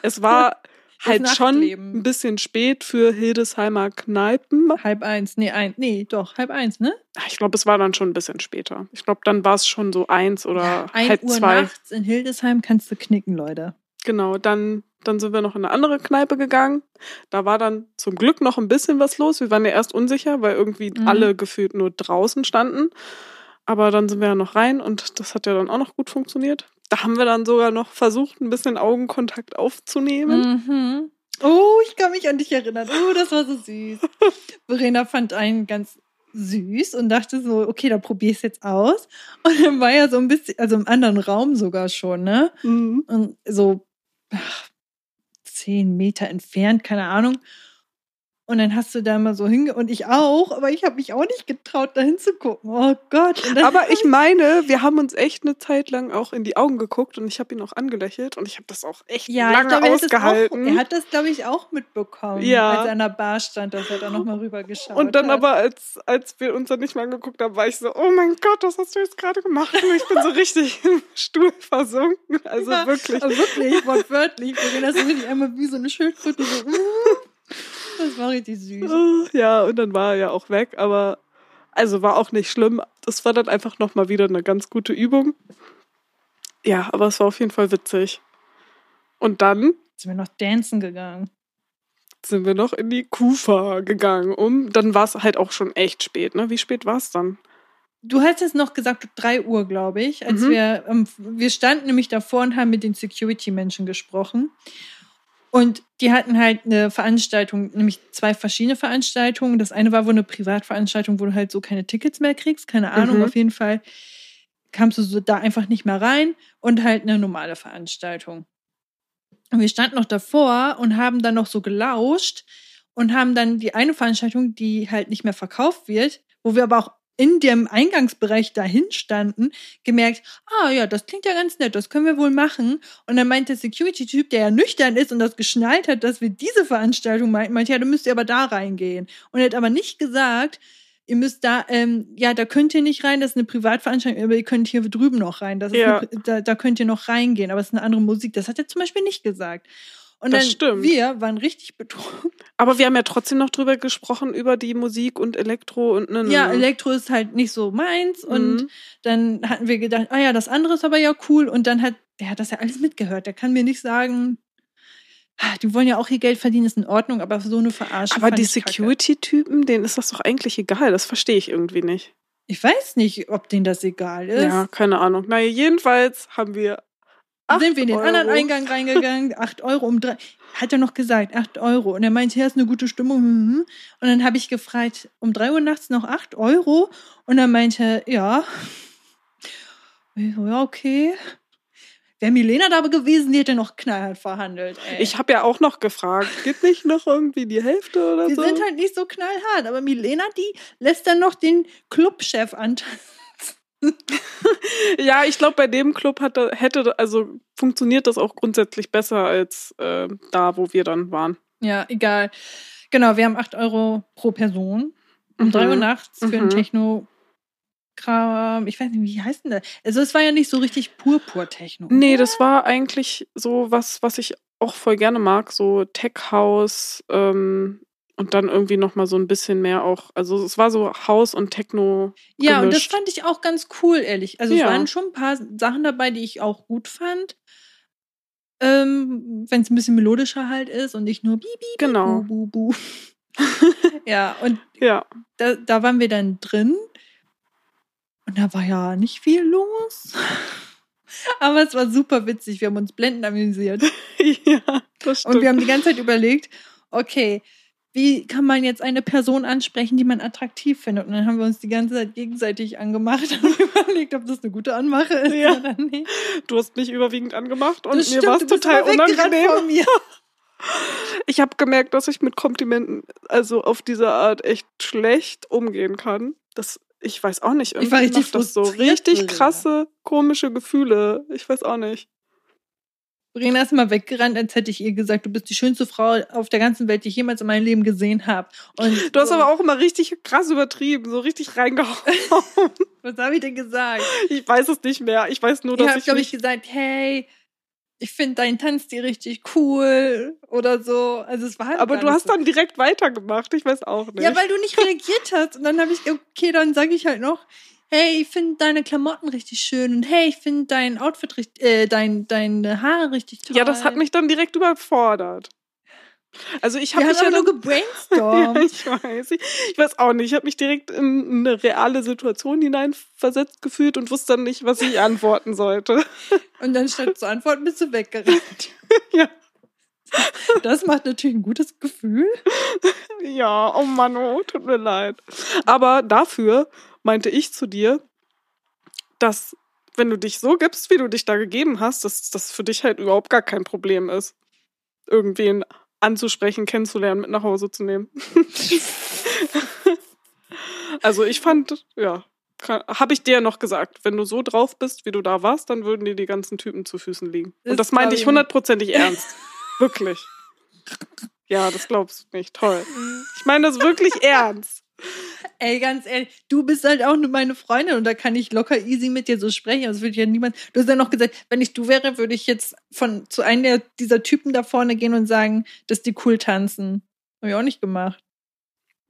es war halt schon ein bisschen spät für Hildesheimer Kneipen. halb eins, nee, ein, nee, doch, halb eins, ne? Ich glaube, es war dann schon ein bisschen später. Ich glaube, dann war es schon so eins oder Ein halb Uhr zwei. nachts in Hildesheim kannst du knicken, Leute. Genau, dann, dann sind wir noch in eine andere Kneipe gegangen. Da war dann zum Glück noch ein bisschen was los. Wir waren ja erst unsicher, weil irgendwie Mhm. alle gefühlt nur draußen standen. Aber dann sind wir ja noch rein und das hat ja dann auch noch gut funktioniert. Da haben wir dann sogar noch versucht, ein bisschen Augenkontakt aufzunehmen. Mhm. Oh, ich kann mich an dich erinnern. Oh, das war so süß. Verena fand einen ganz süß und dachte so, okay, da probier ich jetzt aus. Und dann war er so ein bisschen, also im anderen Raum sogar schon, ne? Mhm. Und so ach, zehn Meter entfernt, keine Ahnung. Und dann hast du da mal so hinge und ich auch, aber ich habe mich auch nicht getraut, da hinzugucken. Oh Gott. Aber ich meine, wir haben uns echt eine Zeit lang auch in die Augen geguckt und ich habe ihn auch angelächelt und ich habe das auch echt ja, lange glaube, er, hat das auch, ausgehalten. er hat das, glaube ich, auch mitbekommen, Ja. als er an der Bar stand, dass er da nochmal rübergeschaut Und dann hat. aber, als, als wir uns dann nicht mehr angeguckt haben, war ich so, oh mein Gott, was hast du jetzt gerade gemacht? Und ich bin so richtig im Stuhl versunken. Also Ja, wirklich. Wirklich, wortwörtlich. Verena ist so richtig einmal wie so eine Schildkröte. So, mm. Das war richtig süß. Oh, Ja, und dann war er ja auch weg, aber also war auch nicht schlimm. Das war dann einfach nochmal wieder eine ganz gute Übung. Ja, aber es war auf jeden Fall witzig. Und dann Sind wir noch dancen gegangen. sind wir noch in die Kufa gegangen. Um, dann war es halt auch schon echt spät, ne? Wie spät war es dann? Du hast jetzt noch gesagt, 3 Uhr, glaube ich, als Mhm. wir, ähm, wir standen nämlich davor und haben mit den Security-Menschen gesprochen. Und die hatten halt eine Veranstaltung, nämlich zwei verschiedene Veranstaltungen. Das eine war wohl eine Privatveranstaltung, wo du halt so keine Tickets mehr kriegst, keine Ahnung. Mhm. Auf jeden Fall kamst du so da einfach nicht mehr rein und halt eine normale Veranstaltung. Und wir standen noch davor und haben dann noch so gelauscht und haben dann die eine Veranstaltung, die halt nicht mehr verkauft wird, wo wir aber auch in dem Eingangsbereich dahin standen, gemerkt, ah ja, das klingt ja ganz nett, das können wir wohl machen. Und dann meinte der Security-Typ, der ja nüchtern ist und das geschnallt hat, dass wir diese Veranstaltung meinten, meinte, ja, du müsst ihr aber da reingehen. Und er hat aber nicht gesagt, ihr müsst da, ähm, ja, da könnt ihr nicht rein, das ist eine Privatveranstaltung, aber ihr könnt hier drüben noch rein. Das Ja. eine, da, da könnt ihr noch reingehen, aber es ist eine andere Musik. Das hat er zum Beispiel nicht gesagt. Und Das dann stimmt. wir waren richtig betrunken. Aber wir haben ja trotzdem noch drüber gesprochen, über die Musik und Elektro und ne, ne, Ja, ne. Elektro ist halt nicht so meins. Und Mhm. dann hatten wir gedacht, ah ja, das andere ist aber ja cool. Und dann hat, der hat das ja alles mitgehört. Der kann mir nicht sagen, ah, die wollen ja auch ihr Geld verdienen, ist in Ordnung, aber so eine Verarsche. Aber die. Security-Typen, denen ist das doch eigentlich egal. Das verstehe ich irgendwie nicht. Ich weiß nicht, ob denen das egal ist. Ja, keine Ahnung. Naja, jedenfalls haben wir. Acht sind wir in den Euro. anderen Eingang reingegangen, 8 Euro um drei. Hat er noch gesagt, 8 Euro. Und er meinte, hier ist eine gute Stimmung. mhm. Und dann habe ich gefragt, um 3 Uhr nachts noch 8 Euro? Und er meinte, ja. Ich so, Ja, okay. Wäre Milena da gewesen, die hätte noch knallhart verhandelt. Ey. Ich habe ja auch noch gefragt, gibt nicht noch irgendwie die Hälfte oder Wir so? sind halt nicht so knallhart, aber Milena, die lässt dann noch den Clubchef antanzen. ja, ich glaube, bei dem Club hat, hätte, also funktioniert das auch grundsätzlich besser als äh, da, wo wir dann waren. Ja, egal. Genau, wir haben 8 Euro pro Person. Um Mhm. 3 Uhr nachts für Mhm. einen Techno-Kram. Ich weiß nicht, wie heißt denn das? Also, es war ja nicht so richtig pur-pur-Techno. Nee, das war eigentlich so was, was ich auch voll gerne mag, so Tech House ähm, und dann irgendwie noch mal so ein bisschen mehr auch, also es war so House und Techno Ja, und das fand ich auch ganz cool, ehrlich. Also, es Ja. waren schon ein paar Sachen dabei, die ich auch gut fand. Ähm, Wenn es ein bisschen melodischer halt ist und nicht nur bi, bi, bi, Genau. bu, bu, bu. ja, und Ja. da, da waren wir dann drin. Und da war ja nicht viel los. Aber es war super witzig. Wir haben uns blendend amüsiert. ja, das stimmt. Und wir haben die ganze Zeit überlegt, okay, wie kann man jetzt eine Person ansprechen, die man attraktiv findet? Und dann haben wir uns die ganze Zeit gegenseitig angemacht und überlegt, ob das eine gute Anmache ist Ja. oder nicht. du hast mich überwiegend angemacht und Das mir war es total unangenehm. von mir. Ich habe gemerkt, dass ich mit Komplimenten also auf diese Art echt schlecht umgehen kann. Das, ich weiß auch nicht. Ich war irgendwie richtig macht das so richtig krasse, komische Gefühle. Ich weiß auch nicht. Verena ist immer weggerannt, als hätte ich ihr gesagt, du bist die schönste Frau auf der ganzen Welt, die ich jemals in meinem Leben gesehen habe. Und Du hast so, aber auch immer richtig krass übertrieben, so richtig reingehauen. was habe ich denn gesagt? ich weiß es nicht mehr. Ich weiß nur, Ich dass habe, ich, glaube ich, gesagt, hey, ich finde deinen Tanzstil richtig cool oder so. Also es war halt aber du hast so. dann direkt weitergemacht. Ich weiß auch nicht. Ja, weil du nicht reagiert hast. Und dann habe ich, okay, dann sage ich halt noch, hey, ich finde deine Klamotten richtig schön und hey, ich finde dein Outfit richtig, äh, dein, deine Haare richtig toll. ja, das hat mich dann direkt überfordert. Also ich habe mich ja nur ja, gebrainstormt. ich weiß. Ich, ich weiß auch nicht. Ich habe mich direkt in eine reale Situation hineinversetzt gefühlt und wusste dann nicht, was ich antworten sollte. und dann statt zu antworten bist du weggerannt. Ja. Das macht natürlich ein gutes Gefühl. Ja, oh Mann, oh, tut mir leid. Aber dafür meinte ich zu dir, dass wenn du dich so gibst, wie du dich da gegeben hast, dass das für dich halt überhaupt gar kein Problem ist, irgendwen anzusprechen, kennenzulernen, mit nach Hause zu nehmen. also ich fand, ja, habe ich dir noch gesagt, wenn du so drauf bist, wie du da warst, dann würden dir die ganzen Typen zu Füßen liegen. Das Und das meinte glaub ich ich hundertprozentig ernst. Wirklich. Ja, das glaubst du nicht. Toll. Ich meine das wirklich ernst. Ey, ganz ehrlich, du bist halt auch nur meine Freundin und da kann ich locker easy mit dir so sprechen. Das würde ja niemand. Du hast ja noch gesagt, wenn ich du wäre, würde ich jetzt von zu einem der, dieser Typen da vorne gehen und sagen, dass die cool tanzen. Habe ich auch nicht gemacht.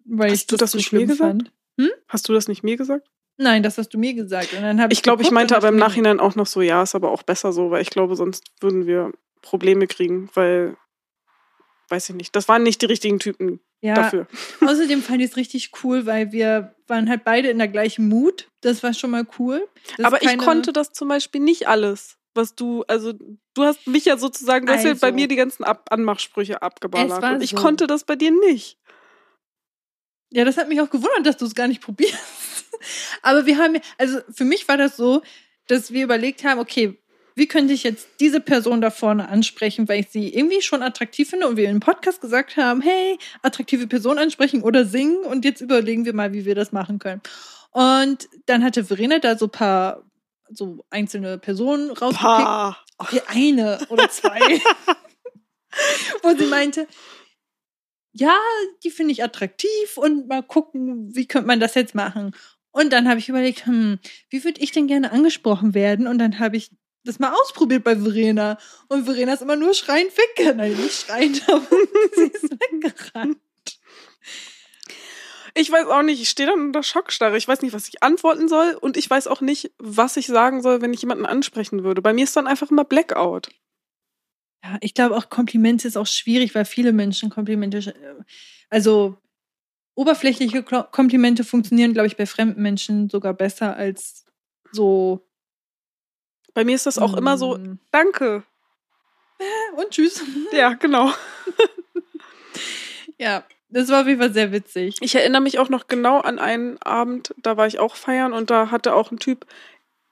Weil Hast ich du das so nicht schlimm mir gesagt? fand. Hast du das nicht mir gesagt? Nein, das hast du mir gesagt. Und dann ich, Ich glaube, ich meinte aber im Nachhinein auch noch so, ja, ist aber auch besser so, weil ich glaube, sonst würden wir Probleme kriegen, weil, weiß ich nicht, das waren nicht die richtigen Typen Ja, dafür. außerdem fand ich es richtig cool, weil wir waren halt beide in der gleichen Mut. Das war schon mal cool. Das Aber ich konnte das zum Beispiel nicht alles, was du, also du hast mich ja sozusagen, du hast ja Also. bei mir die ganzen Ab Anmachsprüche abgeballert. Und ich so. konnte das bei dir nicht. Ja, das hat mich auch gewundert, dass du es gar nicht probierst. Aber wir haben, also für mich war das so, dass wir überlegt haben, okay, wie könnte ich jetzt diese Person da vorne ansprechen, weil ich sie irgendwie schon attraktiv finde und wir im Podcast gesagt haben, hey, attraktive Person ansprechen oder singen und jetzt überlegen wir mal, wie wir das machen können. Und dann hatte Verena da so ein paar, so einzelne Personen rausgepickt. Okay, eine oder zwei. Wo sie meinte, ja, die finde ich attraktiv und mal gucken, wie könnte man das jetzt machen. Und dann habe ich überlegt, hm, wie würde ich denn gerne angesprochen werden? Und dann habe ich das mal ausprobiert bei Verena. Und Verena ist immer nur schreiend weg. Nein, nicht schreiend, aber sie ist weggerannt. Ich weiß auch nicht, ich stehe dann unter Schockstarre. Ich weiß nicht, was ich antworten soll und ich weiß auch nicht, was ich sagen soll, wenn ich jemanden ansprechen würde. Bei mir ist dann einfach immer Blackout. Ja, ich glaube auch Komplimente ist auch schwierig, weil viele Menschen Komplimente, äh, also oberflächliche Komplimente funktionieren, glaube ich, bei fremden Menschen sogar besser als so. Bei mir ist das auch immer so, mm, danke. Und tschüss. Ja, genau. Ja, das war auf jeden Fall sehr witzig. Ich erinnere mich auch noch genau an einen Abend, da war ich auch feiern und da hatte auch ein Typ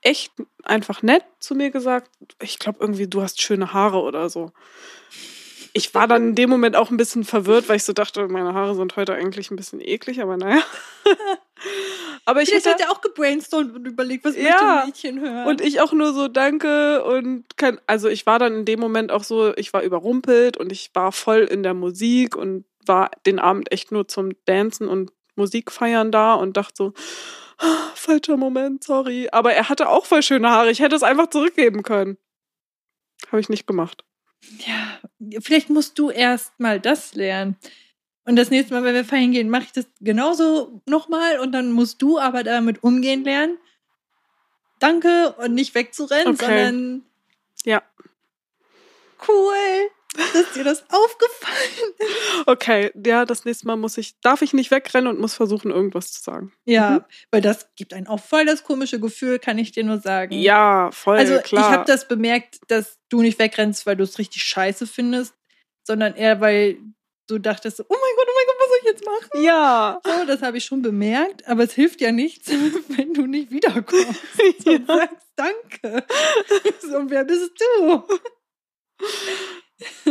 echt einfach nett zu mir gesagt, ich glaube irgendwie, du hast schöne Haare oder so. Ich war dann in dem Moment auch ein bisschen verwirrt, weil ich so dachte, meine Haare sind heute eigentlich ein bisschen eklig, aber naja. aber ich Vielleicht hätte, hat er auch gebrainstormt und überlegt, was Ja. möchte ein Mädchen hören. und ich auch nur so danke und kein, also ich war dann in dem Moment auch so, ich war überrumpelt und ich war voll in der Musik und war den Abend echt nur zum Dancen und Musik feiern da und dachte so, "Ah, falscher Moment, sorry. Aber er hatte auch voll schöne Haare. Ich hätte es einfach zurückgeben können. Habe ich nicht gemacht. Ja, vielleicht musst du erst mal das lernen. Und das nächste Mal, wenn wir feiern gehen, mache ich das genauso nochmal und dann musst du aber damit umgehen lernen. Danke und nicht wegzurennen, Okay. sondern Ja. cool. Dass dir das aufgefallen ist. Okay, ja, das nächste Mal muss ich, darf ich nicht wegrennen und muss versuchen, irgendwas zu sagen. Ja, Mhm. weil das gibt einen auch voll das komische Gefühl, kann ich dir nur sagen. Ja, voll Also klar. ich habe das bemerkt, dass du nicht wegrennst, weil du es richtig scheiße findest, sondern eher, weil du dachtest, oh mein Gott, oh mein Gott, was soll ich jetzt machen? ja. So, das habe ich schon bemerkt, aber es hilft ja nichts, wenn du nicht wiederkommst und ja. sagst Danke. So, und wer bist du?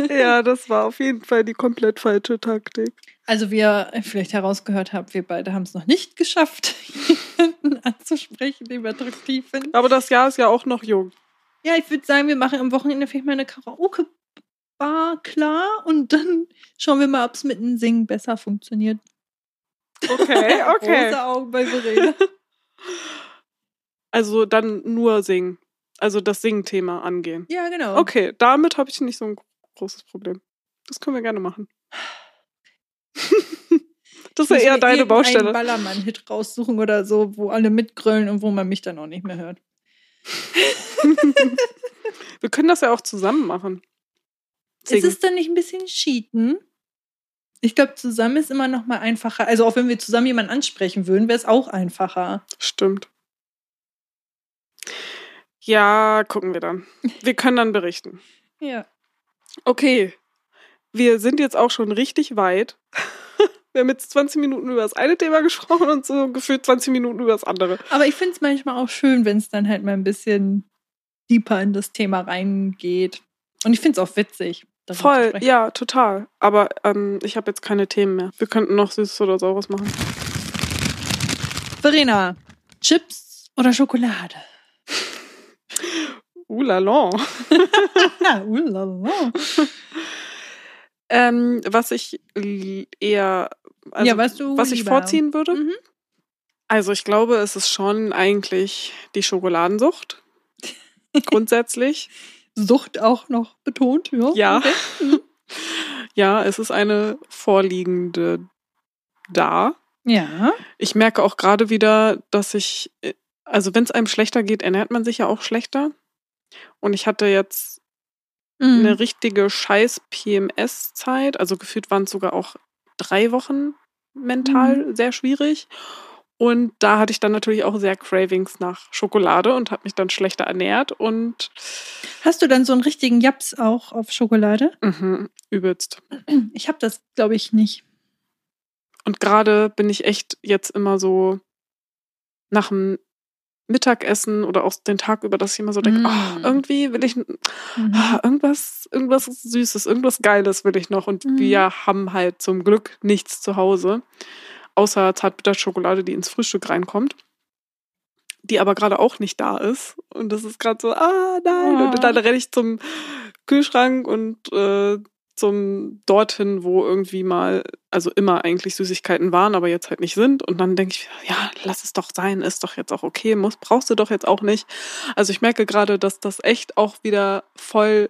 Ja, das war auf jeden Fall die komplett falsche Taktik. Also wie ihr vielleicht herausgehört habt, wir beide haben es noch nicht geschafft, jemanden anzusprechen, den wir attraktiv finden. Aber das Jahr ist ja auch noch jung. Ja, ich würde sagen, wir machen am Wochenende vielleicht mal eine Karaoke-Bar klar und dann schauen wir mal, ob es mit dem Singen besser funktioniert. Okay, okay. Große Augen bei Verena. Also dann nur singen. Also das Singen-Thema angehen. Ja, genau. Okay, damit habe ich nicht so ein großes Problem. Das können wir gerne machen. das ist ja eher deine Baustelle. Ballermann-Hit raussuchen oder so, wo alle mitgrölen und wo man mich dann auch nicht mehr hört. wir können das ja auch zusammen machen. Ist Singen. es dann nicht ein bisschen cheaten? Ich glaube, zusammen ist immer noch mal einfacher. Also auch wenn wir zusammen jemanden ansprechen würden, wäre es auch einfacher. Stimmt. Ja, gucken wir dann. Wir können dann berichten. Ja. Okay, wir sind jetzt auch schon richtig weit. Wir haben jetzt 20 Minuten über das eine Thema gesprochen und so gefühlt 20 Minuten über das andere. Aber ich finde es manchmal auch schön, wenn es dann halt mal ein bisschen deeper in das Thema reingeht. Und ich finde es auch witzig. Voll, ja, total. Aber ähm, ich habe jetzt keine Themen mehr. Wir könnten noch Süßes oder Saures machen. Verena, Chips oder Schokolade? Uh, la. Ähm, was ich eher, also, ja, weißt du, was ich lieber? vorziehen würde? Mhm. Also ich glaube, es ist schon eigentlich die Schokoladensucht. Grundsätzlich. Sucht auch noch betont, ja. Ja. Mhm. Ja, es ist eine vorliegende da. Ja. Ich merke auch gerade wieder, dass ich, äh, also wenn es einem schlechter geht, ernährt man sich ja auch schlechter. Und ich hatte jetzt Mhm. eine richtige scheiß PMS-Zeit. Also gefühlt waren es sogar auch drei Wochen mental Mhm. sehr schwierig. Und da hatte ich dann natürlich auch sehr Cravings nach Schokolade und habe mich dann schlechter ernährt und Hast du dann so einen richtigen Japs auch auf Schokolade? mhm, übelst. Ich habe das, glaube ich, nicht. Und gerade bin ich echt jetzt immer so nach dem Mittagessen oder auch den Tag über, dass ich immer so denke, Mm. oh, irgendwie will ich ah, irgendwas, irgendwas Süßes, irgendwas Geiles will ich noch. Und Mhm. wir haben halt zum Glück nichts zu Hause, außer Zartbitterschokolade, die ins Frühstück reinkommt. Die aber gerade auch nicht da ist. Und das ist gerade so, ah nein. Oh. Und dann renne ich zum Kühlschrank und äh, zum dorthin, wo irgendwie mal, also immer eigentlich Süßigkeiten waren, aber jetzt halt nicht sind. Und dann denke ich, ja, lass es doch sein, ist doch jetzt auch okay, muss, brauchst du doch jetzt auch nicht. Also ich merke gerade, dass das echt auch wieder voll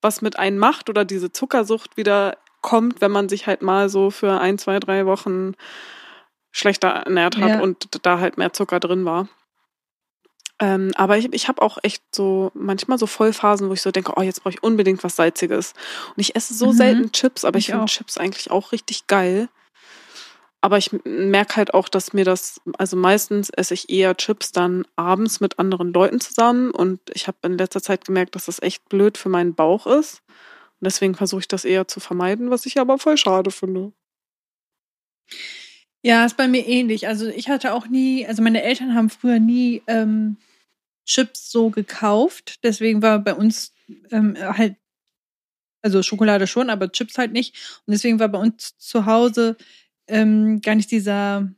was mit einem macht oder diese Zuckersucht wieder kommt, wenn man sich halt mal so für ein, zwei, drei Wochen schlechter ernährt hat Ja. und da halt mehr Zucker drin war. Ähm, aber ich, ich habe auch echt so manchmal so Vollphasen, wo ich so denke, oh, jetzt brauche ich unbedingt was Salziges. Und ich esse so Mhm. selten Chips, aber ich, Ich finde. Chips eigentlich auch richtig geil. Aber ich merke halt auch, dass mir das, also meistens esse ich eher Chips dann abends mit anderen Leuten zusammen und ich habe in letzter Zeit gemerkt, dass das echt blöd für meinen Bauch ist. Und deswegen versuche ich das eher zu vermeiden, was ich aber voll schade finde. Ja, ist bei mir ähnlich. Also ich hatte auch nie, also meine Eltern haben früher nie ähm, Chips so gekauft. Deswegen war bei uns ähm, halt, also Schokolade schon, aber Chips halt nicht. Und deswegen war bei uns zu Hause ähm, gar nicht dieser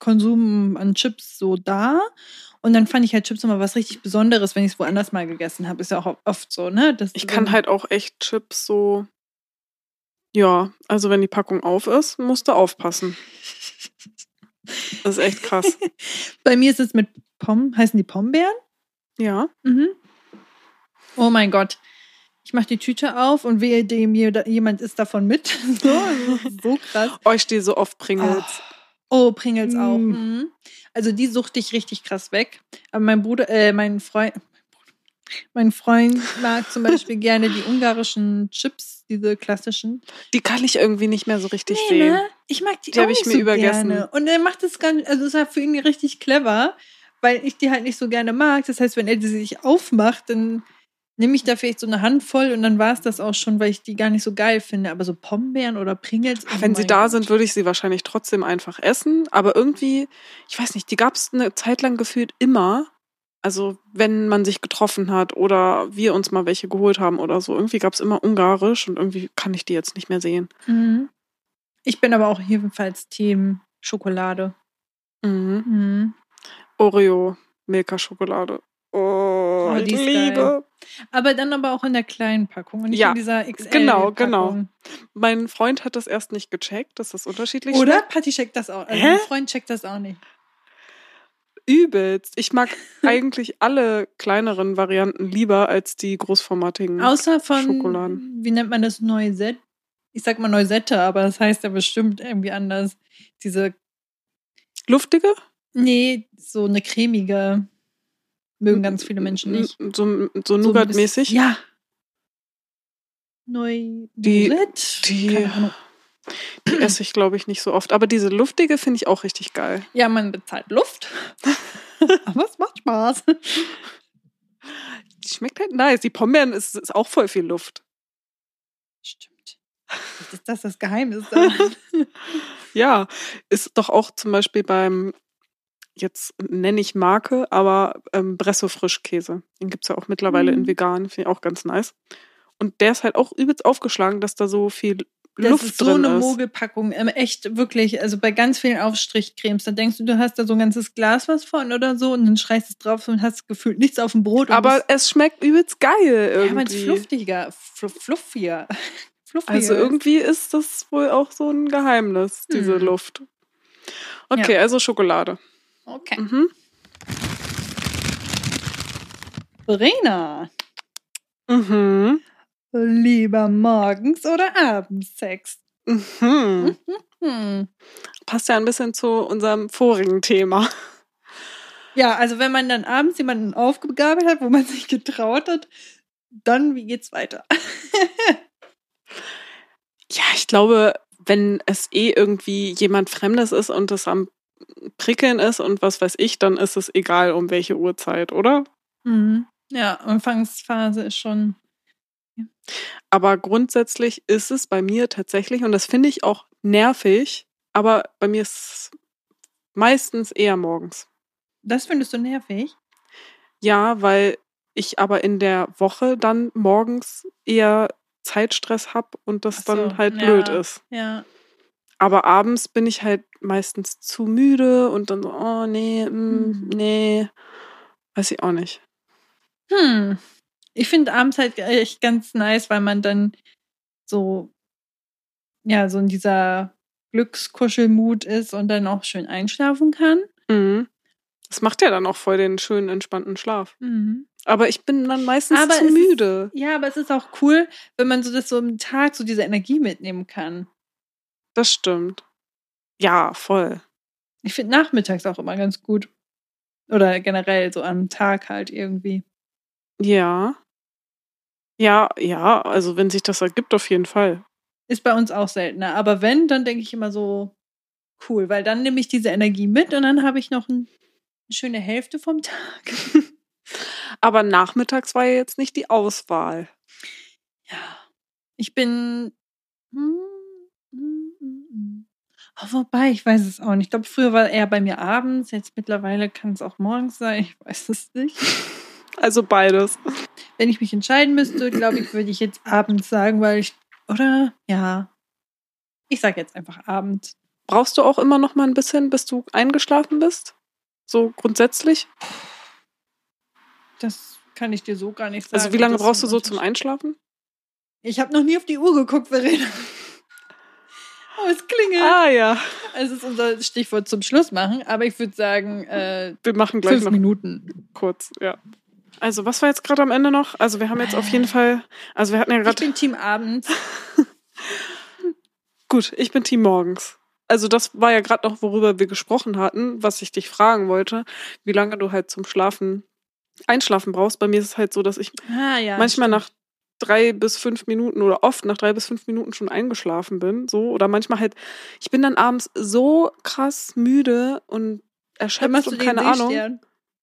Konsum an Chips so da. Und dann fand ich halt Chips immer was richtig Besonderes, wenn ich es woanders mal gegessen habe. Ist ja auch oft so, ne? Das, Ich kann halt auch echt Chips so, ja, also wenn die Packung auf ist, musst du aufpassen. Das ist echt krass. Bei mir ist es mit Pom, heißen die Pombeeren? Ja. Mhm. Oh mein Gott. Ich mache die Tüte auf und wehe dem je- jemand ist davon mit. So, so krass. Oh, ich stehe so auf Pringles. Oh, Pringles auch. Mm. Mhm. Also die suchte ich richtig krass weg. Aber mein Bruder, äh, mein Freund, Mein Freund mag zum Beispiel gerne die ungarischen Chips, diese klassischen. Die kann ich irgendwie nicht mehr so richtig sehen. ne? Ich mag die, Die auch hab ich mir so übergessen. gerne. Und er macht das ganz, also ist halt für ihn richtig clever, weil ich die halt nicht so gerne mag. Das heißt, wenn er die sich aufmacht, dann nehme ich da vielleicht so eine Handvoll und dann war es das auch schon, weil ich die gar nicht so geil finde. Aber so Pombeeren oder Pringles. oh Wenn sie da Gott. sind, würde ich sie wahrscheinlich trotzdem einfach essen. Aber irgendwie, ich weiß nicht, die gab es eine Zeit lang gefühlt immer. Also wenn man sich getroffen hat oder wir uns mal welche geholt haben oder so. Irgendwie gab es immer Ungarisch und irgendwie kann ich die jetzt nicht mehr sehen. Mhm. Ich bin aber auch jedenfalls Team Schokolade. Mhm. Mhm. Oreo, Milka-Schokolade. Oh, Oh, ich die ist liebe. Aber dann aber auch in der kleinen Packung und nicht Ja, in dieser XL. genau, genau. Packung. Mein Freund hat das erst nicht gecheckt, dass das unterschiedlich Oder? schmeckt. Patty checkt das auch. Also mein Freund checkt das auch nicht. Übelst. Ich mag eigentlich alle kleineren Varianten lieber als die großformatigen. Außer von, Schokoladen. wie nennt man das, Neusette? Ich sag mal Neusette, aber das heißt ja bestimmt irgendwie anders. Diese, Luftige? nee, so eine cremige. Mögen ganz viele Menschen nicht. So, so So Nougat-mäßig? bisschen- Ja. Neu, Die- die-. Die esse ich, glaube ich, nicht so oft. Aber diese luftige finde ich auch richtig geil. Ja, man bezahlt Luft. aber es macht Spaß. Die schmeckt halt nice. Die Pombeeren ist, ist auch voll viel Luft. Stimmt. Ist das das Geheimnis? Ja, ist doch auch zum Beispiel beim, jetzt nenne ich Marke, aber ähm, Bresso Frischkäse. Den gibt es ja auch mittlerweile in Mhm. vegan. Finde ich auch ganz nice. Und der ist halt auch übelst aufgeschlagen, dass da so viel Das Luft ist so drin eine ist. Mogelpackung. Ähm, echt, wirklich. Also bei ganz vielen Aufstrichcremes, da denkst du, du hast da so ein ganzes Glas was von oder so und dann schreist es drauf und hast gefühlt nichts auf dem Brot. Aber es schmeckt übelst geil ja, man ist irgendwie. fluffiger, fl fluffiger. also irgendwie ist das wohl auch so ein Geheimnis, diese Hm. Luft. Okay, also Schokolade. Okay. Mhm. Verena, Mhm. lieber morgens oder abends Sex? Mhm. Hm. Passt ja ein bisschen zu unserem vorigen Thema. Ja, also wenn man dann abends jemanden aufgegabelt hat, wo man sich getraut hat, dann wie geht's weiter? Ja, ich glaube, wenn es eh irgendwie jemand Fremdes ist und es am Prickeln ist und was weiß ich, dann ist es egal um welche Uhrzeit, oder? Mhm. Ja, Anfangsphase ist schon. Aber grundsätzlich ist es bei mir tatsächlich, und das finde ich auch nervig, aber bei mir ist es meistens eher morgens. Das findest du nervig? Ja, weil ich aber in der Woche dann morgens eher Zeitstress habe und das so, dann halt ja. blöd ist. Ja. Aber abends bin ich halt meistens zu müde und dann so, oh nee, mm, Mhm. nee, weiß ich auch nicht. Hm. Ich finde abends halt echt ganz nice, weil man dann so, ja, so in dieser Glückskuschelmut ist und dann auch schön einschlafen kann. Mhm. Das macht ja dann auch voll den schönen, entspannten Schlaf. Mhm. Aber ich bin dann meistens Aber zu es ist- müde. Ja, aber es ist auch cool, wenn man so das so am Tag so diese Energie mitnehmen kann. Das stimmt. Ja, voll. Ich finde nachmittags auch immer ganz gut. Oder generell so am Tag halt irgendwie. Ja. Ja, ja, also wenn sich das ergibt, auf jeden Fall. Ist bei uns auch seltener. Aber wenn, dann denke ich immer so, cool, weil dann nehme ich diese Energie mit und dann habe ich noch ein, eine schöne Hälfte vom Tag. Aber nachmittags war ja jetzt nicht die Auswahl. Ja. Ich bin. hm, hm, hm. Oh, wobei, ich weiß es auch nicht. Ich glaube, früher war eher bei mir abends, jetzt mittlerweile kann es auch morgens sein. Ich weiß es nicht. Also beides. Wenn ich mich entscheiden müsste, glaube ich, würde ich jetzt abends sagen, weil ich. Oder? Ja. Ich sage jetzt einfach abends. Brauchst du auch immer noch mal ein bisschen, bis du eingeschlafen bist? So grundsätzlich? Das kann ich dir so gar nicht sagen. Also wie lange das brauchst du so zum Einschlafen? Ich habe noch nie auf die Uhr geguckt, Verena. Oh, es klingelt. Ah ja. Es ist unser Stichwort zum Schluss machen, aber ich würde sagen, äh, Wir machen gleich fünf noch Minuten. kurz, ja. Also was war jetzt gerade am Ende noch? Also wir haben jetzt auf jeden Fall, also wir hatten ja Ich gerade, bin Team Abends. gut, ich bin Team morgens. Also das war ja gerade noch, worüber wir gesprochen hatten, was ich dich fragen wollte, wie lange du halt zum Schlafen einschlafen brauchst. Bei mir ist es halt so, dass ich Ah, ja. manchmal stimmt. nach drei bis fünf Minuten oder oft nach drei bis fünf Minuten schon eingeschlafen bin. So. Oder manchmal halt, ich bin dann abends so krass müde und erschöpft und keine Ahnung.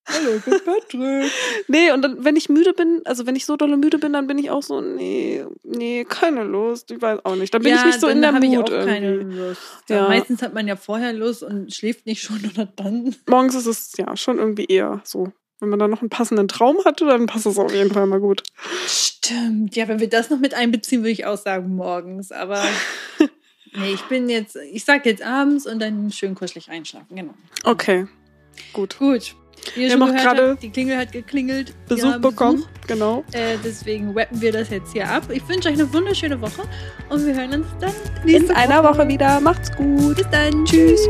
Hallo, bin Patrick. Nee, und dann, wenn ich müde bin, also wenn ich so dolle müde bin, dann bin ich auch so, nee, nee, keine Lust. Ich weiß auch nicht. Dann bin ich nicht so in der Mut ich auch keine irgendwie. Lust. Ja. Meistens hat man ja vorher Lust und schläft nicht schon oder dann. Morgens ist es ja schon irgendwie eher so. Wenn man dann noch einen passenden Traum hatte, dann passt es auf jeden Fall mal gut. Stimmt. Ja, wenn wir das noch mit einbeziehen, würde ich auch sagen morgens. Aber nee, ich bin jetzt, ich sag jetzt abends und dann schön kuschelig einschlafen. Genau. Okay, gut. Gut. Wie ihr Wir schon gerade die Klingel hat geklingelt. Besuch bekommen, Besuch. genau. Äh, deswegen rappen wir das jetzt hier ab. Ich wünsche euch eine wunderschöne Woche und wir hören uns dann In einer Woche wieder. Macht's gut. Bis dann. Tschüss.